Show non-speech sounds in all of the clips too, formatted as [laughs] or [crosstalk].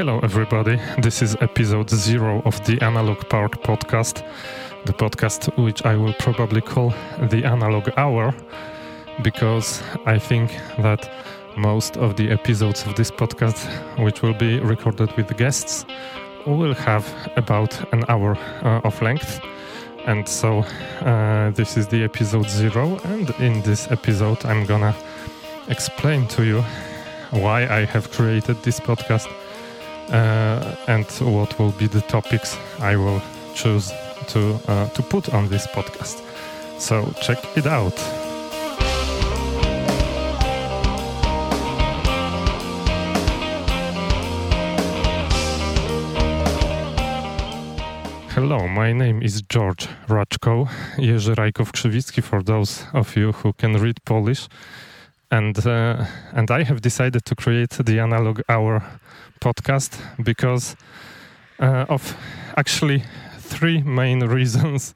Hello, everybody. This is episode zero of the Analog Park podcast, the podcast which I will probably call the Analog Hour, because I think that most of the episodes of this podcast, which will be recorded with guests, will have about an hour uh, of length. And so, uh, this is the episode zero, and in this episode, I'm gonna explain to you why I have created this podcast uh, and what will be the topics I will choose to uh, to put on this podcast. So check it out. Hello, my name is George Raczko, Jerzy Rajkow-Krzywicki for those of you who can read Polish. And, uh, and I have decided to create the Analog Hour podcast because uh, of actually three main [laughs] reasons.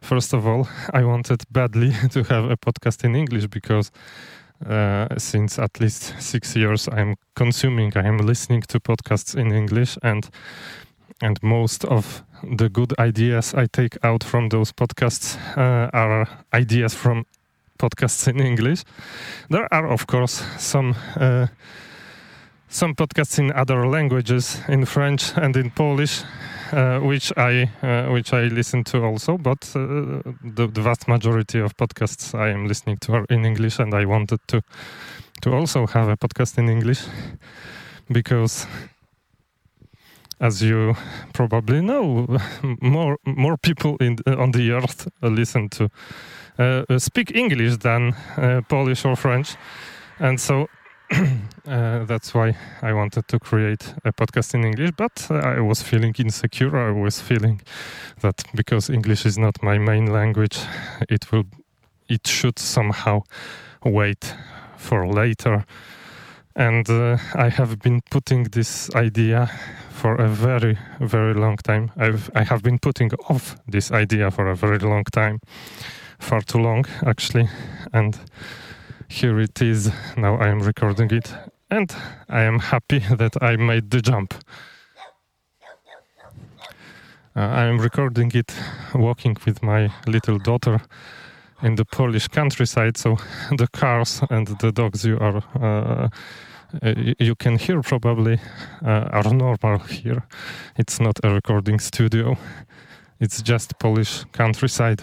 First of all, I wanted badly [laughs] to have a podcast in English because uh, since at least six years I'm consuming, I am listening to podcasts in English, and and most of the good ideas I take out from those podcasts uh, are ideas from podcasts in English. There are, of course, some uh, some podcasts in other languages, in French and in Polish, uh, which I uh, which I listen to also. But uh, the, the, vast majority of podcasts I am listening to are in English, and I wanted to to also have a podcast in English because, as you probably know, [laughs] more more people in on the earth listen to speak English than uh, Polish or French, and so [clears throat] uh, that's why I wanted to create a podcast in English, but uh, I was feeling insecure. I was feeling that because English is not my main language, it will, it should somehow wait for later. And uh, I have been putting this idea for a very, very long time. I've, I have been putting off this idea for a very long time, far too long actually, and here it is. Now I am recording it, and I am happy that I made the jump. Uh, I am recording it walking with my little daughter in the Polish countryside, so the cars and the dogs you are uh, you can hear probably uh, are normal here. It's not a recording studio. It's just Polish countryside.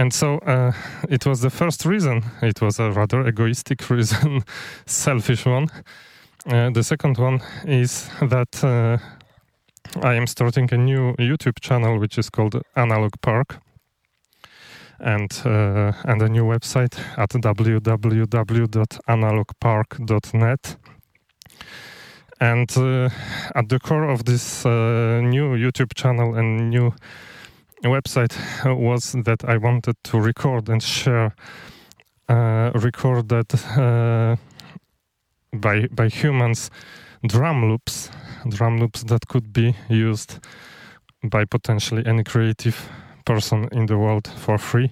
And so uh, it was the first reason. It was a rather egoistic reason, [laughs] selfish one. Uh, the second one is that uh, I am starting a new YouTube channel which is called Analog Park, and uh, and a new website at www.analogpark.net. And uh, at the core of this uh, new YouTube channel and new website was that I wanted to record and share uh, recorded uh, by by humans drum loops, drum loops that could be used by potentially any creative person in the world for free,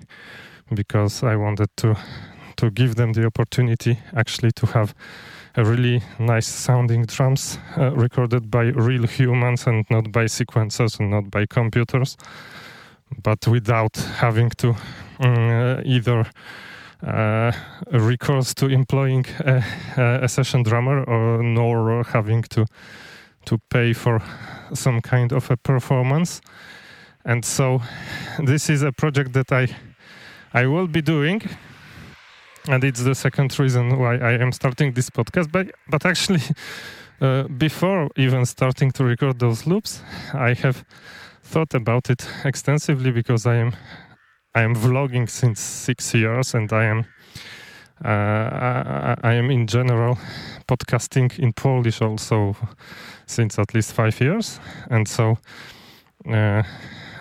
because I wanted to to give them the opportunity actually to have a really nice sounding drums uh, recorded by real humans and not by sequencers and not by computers but without having to um, either uh, recourse to employing a, a, session drummer or nor having to to pay for some kind of a performance. And so this is a project that i i will be doing and it's the second reason why i am starting this podcast. But but actually [laughs] uh, before even starting to record those loops i have thought about it extensively because I am I am vlogging since six years and I am uh, I, I, am in general podcasting in Polish also since at least five years. And so uh,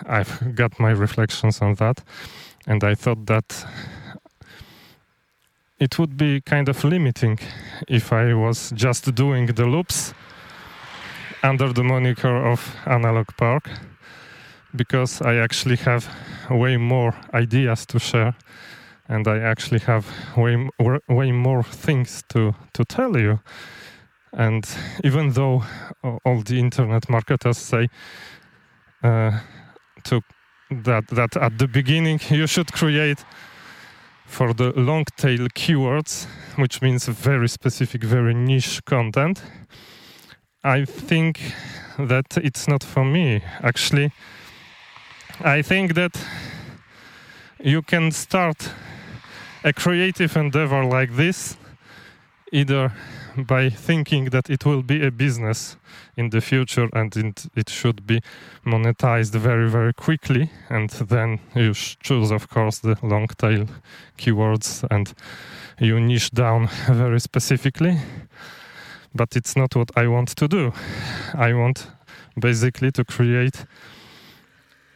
I've got my reflections on that. And I thought that it would be kind of limiting if I was just doing the loops under the moniker of Analog Park because I actually have way more ideas to share and I actually have way way more things to to tell you And even though all the internet marketers say uh, to that that at the beginning you should create for the long tail keywords, which means very specific, very niche content. I think that it's not for me. Actually, I think that you can start a creative endeavor like this either by thinking that it will be a business in the future and it, should be monetized very very quickly and then you choose of course the long tail keywords and you niche down very specifically but it's not what i want to do i want basically to create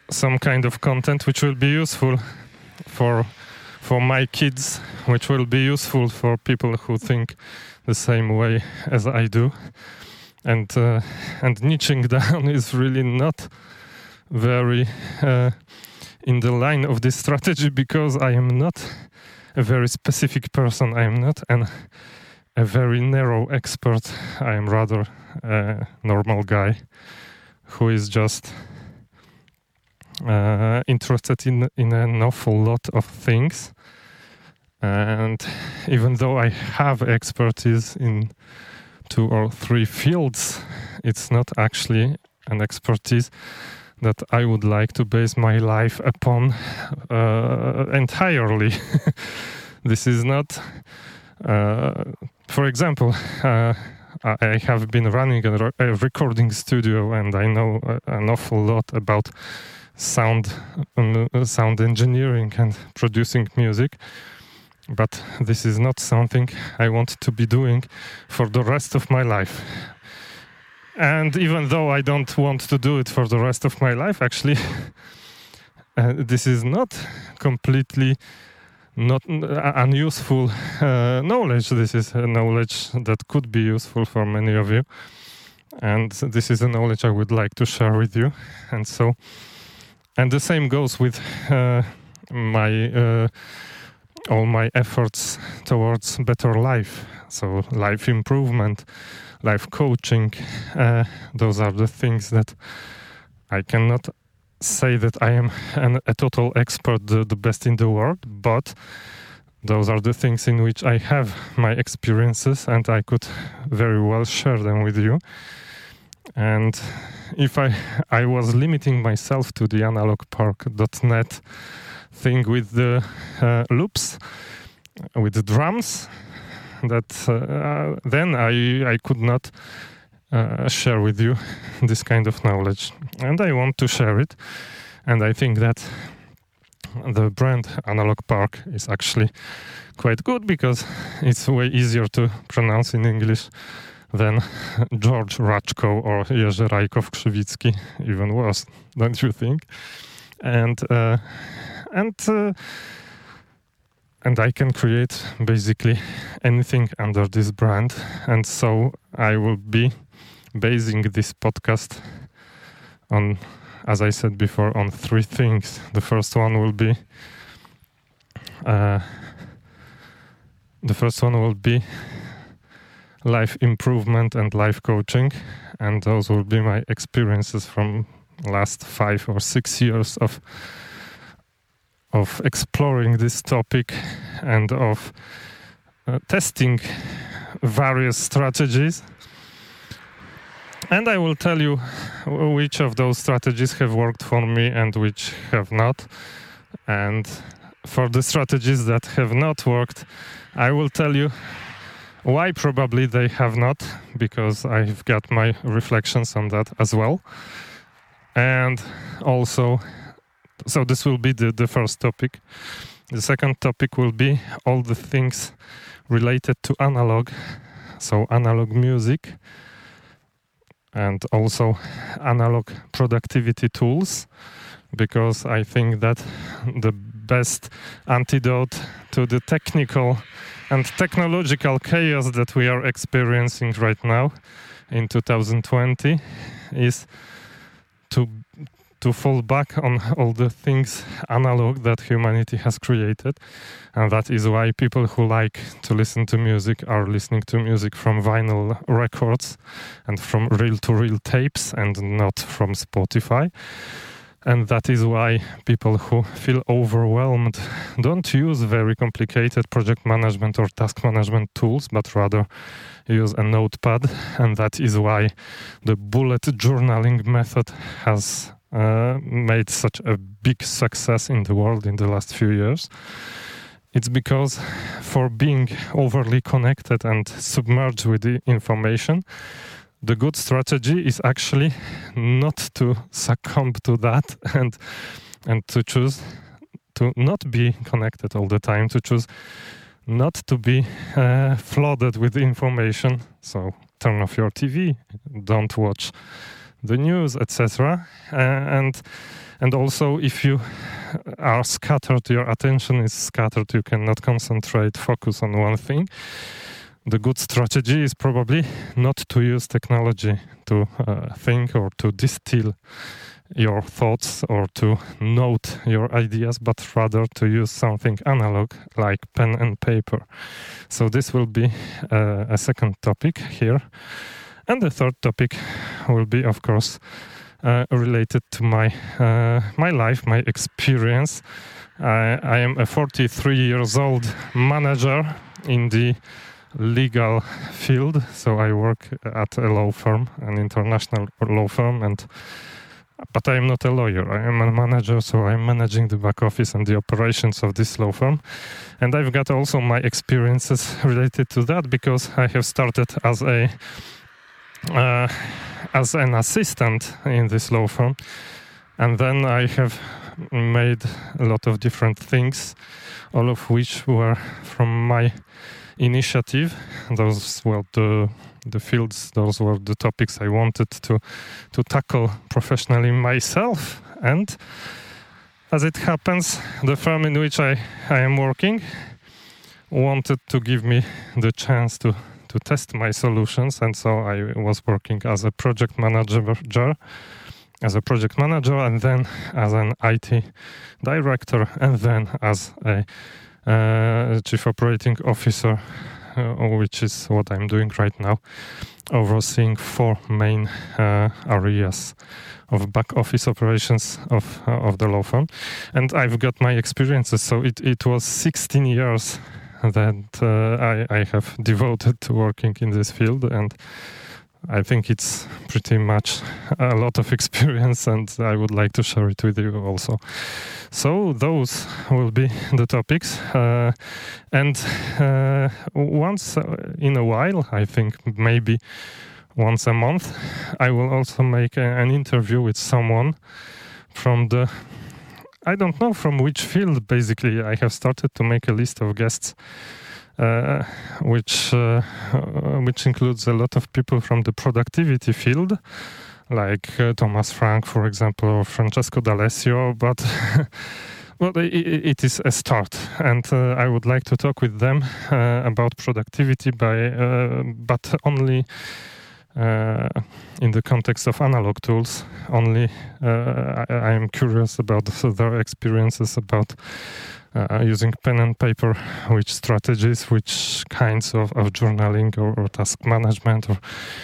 some kind of content which will be useful for for my kids which will be useful for people who think the same way as I do. And uh, and niching [laughs] down is really not very uh, in the line of this strategy because I am not a very specific person. I am not an a very narrow expert. I am rather a normal guy who is just uh, interested in in an awful lot of things and even though I have expertise in two or three fields, it's not actually an expertise that I would like to base my life upon uh, entirely. [laughs] this is not, for example, [laughs] uh, I have been running a, recording studio and I know an awful lot about sound, um, sound engineering and producing music but this is not something I want to be doing for the rest of my life. And even though I don't want to do it for the rest of my life, actually, [laughs] uh, this is not completely not unuseful uh, knowledge. This is a knowledge that could be useful for many of you, and this is a knowledge I would like to share with you. And so, and the same goes with uh, my uh, all my efforts towards better life. So, life improvement, life coaching, uh, those are the things that I cannot say that I am an, a total expert, the, the best in the world, but those are the things in which I have my experiences and I could very well share them with you. And if I I was limiting myself to the analogpark.net thing with the uh, loops, with the drums, that uh, then I, I could not uh, share with you [laughs] this kind of knowledge. And I want to share it. And I think that the brand Analog Park is actually quite good because it's way easier to pronounce in English than [laughs] George Raczko or Jerzy Rajkow-Krzywicki even worse, [laughs] don't you think? And uh, and uh, and I can create basically anything under this brand. And so I will be basing this podcast on, as I said before, on three things. The first one will be uh, the first one will be life improvement and life coaching, and those will be my experiences from last five or six years of of exploring this topic and of uh, testing various strategies. And I will tell you which of those strategies have worked for me and which have not. And for the strategies that have not worked, I will tell you why probably they have not, because I've got my reflections on that as well. And also so this will be the, the first topic. The second topic will be all the things related to analog, so analog music, and also analog productivity tools, because I think that the best antidote to the technical and technological chaos that we are experiencing right now in 2020 is to to fall back on all the things analog that humanity has created. And that is why people who like to listen to music are listening to music from vinyl records and from reel to reel tapes and not from Spotify. And that is why people who feel overwhelmed don't use very complicated project management or task management tools, but rather use a notepad. And that is why the bullet journaling method has uh, made such a big success in the world in the last few years. It's because for being overly connected and submerged with the information, the good strategy is actually not to succumb to that [laughs] and and to choose to not be connected all the time, to choose not to be uh, flooded with information. So turn off your TV, don't watch the news, etc. Uh, and and also if you are scattered, your attention is scattered, you cannot concentrate, focus on one thing. The good strategy is probably not to use technology to uh, think or to distill your thoughts or to note your ideas, but rather to use something analog like pen and paper. So, this will be uh, a second topic here. And the third topic will be, of course, uh, related to my uh, my life, my experience. I, I am a 43 years old manager in the legal field. So I work at a law firm, an international law firm, and but I am not a lawyer. I am a manager, so I'm managing the back office and the operations of this law firm. And I've got also my experiences related to that because I have started as a uh, as an assistant in this law firm, and then I have made a lot of different things, all of which were from my initiative. Those were the the fields. Those were the topics I wanted to to tackle professionally myself. And as it happens, the firm in which I, I am working wanted to give me the chance to to test my solutions, and so I was working as a project manager, as a project manager, and then as an IT director, and then as a uh, chief operating officer, uh, which is what I'm doing right now, overseeing four main uh, areas of back office operations of of the law firm, and I've got my experiences. So it it was 16 years that uh, I, I have [laughs] devoted to working in this field and I think it's pretty much a lot of [laughs] experience, and I would like to share it with you also. So, those will be the topics. Uh, and uh, once in a while, I think maybe once a month, I will also make a, an interview with someone from the I don't know from which field. Basically, I have started to make a list of guests, uh, which uh, which includes a lot of people from the productivity field, like uh, Thomas Frank, for example, or Francesco D'Alessio. But [laughs] well, it, it is a start, and uh, I would like to talk with them uh, about productivity, by uh, but only uh, in the context of analog tools. Only uh, I, I, am curious about their experiences about uh, using pen and paper, which strategies, which kinds of, of journaling or, or, task management or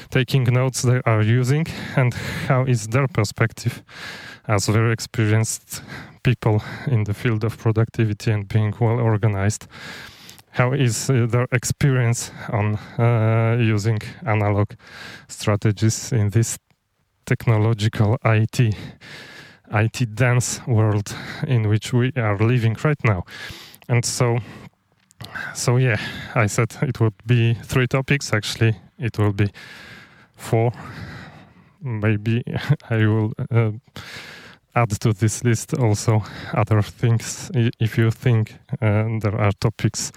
taking notes they are using, and how is their perspective as very experienced people in the field of productivity and being well organized how is uh, their experience on uh, using analog strategies in this technological IT IT dance world in which we are living right now. And so so yeah, I said it would be three topics actually it will be four maybe [laughs] I will uh, add to this list also other things. If you think uh, there are topics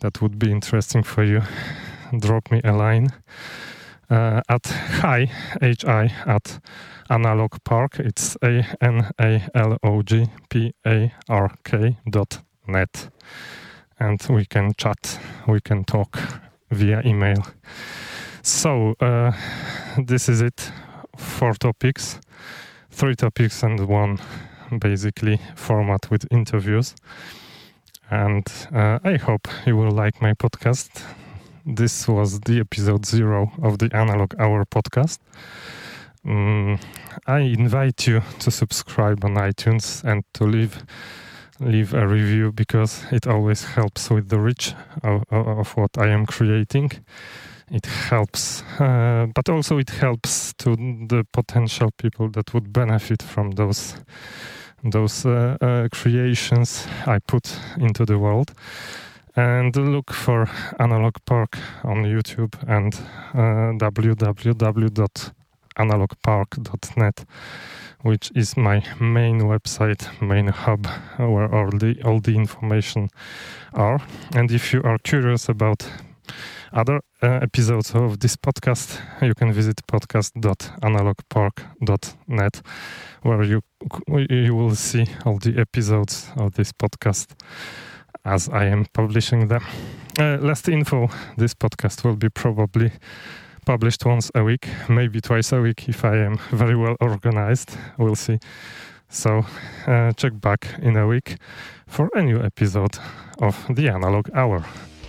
that would be interesting for you drop me a line uh, at hi hi at analog park. It's a n a l o g p a r k dot net. And we can chat we can talk via email. So uh, this is it four topics three topics and one basically format with interviews. And uh, I hope you will like my podcast. This was the episode zero of the Analog Hour podcast. Um, I invite you to subscribe on iTunes and to leave leave a review because it always helps with the reach of, of what I am creating. It helps, uh, but also it helps to the potential people that would benefit from those those uh, uh, creations I put into the world. And look for Analog Park on YouTube and uh, www.analogpark.net which is my main website, main hub, where all the all the information are. And if you are curious about other uh, episodes of this podcast, you can visit podcast.analogpark.net, where you you will see all the episodes of this podcast as I am publishing them. Uh, last info: this podcast will be probably published once a week, maybe twice a week if I am very well organized. We'll see. So uh, check back in a week for a new episode of the Analog Hour.